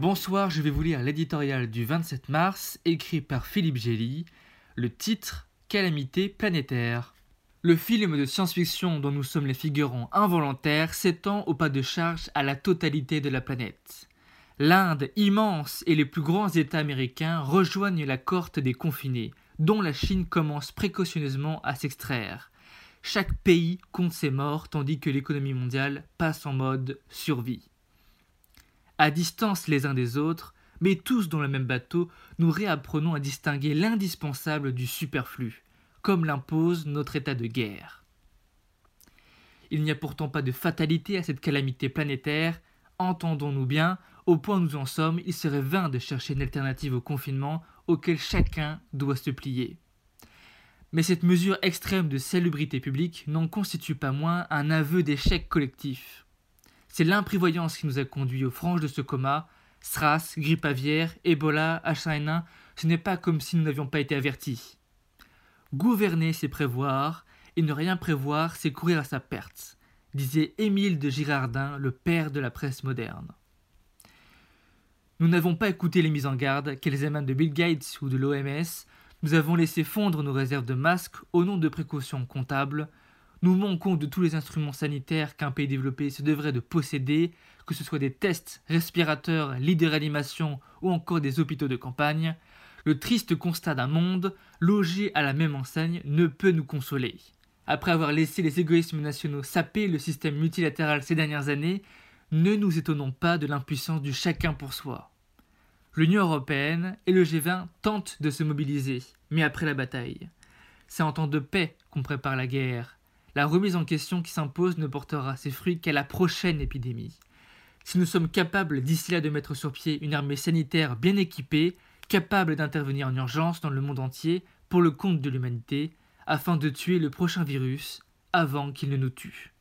Bonsoir, je vais vous lire l'éditorial du 27 mars, écrit par Philippe Gély, le titre Calamité planétaire. Le film de science-fiction dont nous sommes les figurants involontaires s'étend au pas de charge à la totalité de la planète. L'Inde immense et les plus grands États américains rejoignent la cohorte des confinés, dont la Chine commence précautionneusement à s'extraire. Chaque pays compte ses morts tandis que l'économie mondiale passe en mode survie. À distance les uns des autres, mais tous dans le même bateau, nous réapprenons à distinguer l'indispensable du superflu, comme l'impose notre état de guerre. Il n'y a pourtant pas de fatalité à cette calamité planétaire, entendons-nous bien, au point où nous en sommes, il serait vain de chercher une alternative au confinement auquel chacun doit se plier. Mais cette mesure extrême de salubrité publique n'en constitue pas moins un aveu d'échec collectif. C'est l'imprévoyance qui nous a conduits aux franges de ce coma. SRAS, grippe aviaire, Ebola, H1N1, ce n'est pas comme si nous n'avions pas été avertis. Gouverner, c'est prévoir, et ne rien prévoir, c'est courir à sa perte, disait Émile de Girardin, le père de la presse moderne. Nous n'avons pas écouté les mises en garde, qu'elles émanent de Bill Gates ou de l'OMS, nous avons laissé fondre nos réserves de masques au nom de précautions comptables, nous manquons de tous les instruments sanitaires qu'un pays développé se devrait de posséder, que ce soit des tests, respirateurs, lits de réanimation ou encore des hôpitaux de campagne. Le triste constat d'un monde, logé à la même enseigne, ne peut nous consoler. Après avoir laissé les égoïsmes nationaux saper le système multilatéral ces dernières années, ne nous étonnons pas de l'impuissance du chacun pour soi. L'Union européenne et le G20 tentent de se mobiliser, mais après la bataille. C'est en temps de paix qu'on prépare la guerre, la remise en question qui s'impose ne portera ses fruits qu'à la prochaine épidémie. Si nous sommes capables d'ici là de mettre sur pied une armée sanitaire bien équipée, capable d'intervenir en urgence dans le monde entier pour le compte de l'humanité, afin de tuer le prochain virus avant qu'il ne nous tue.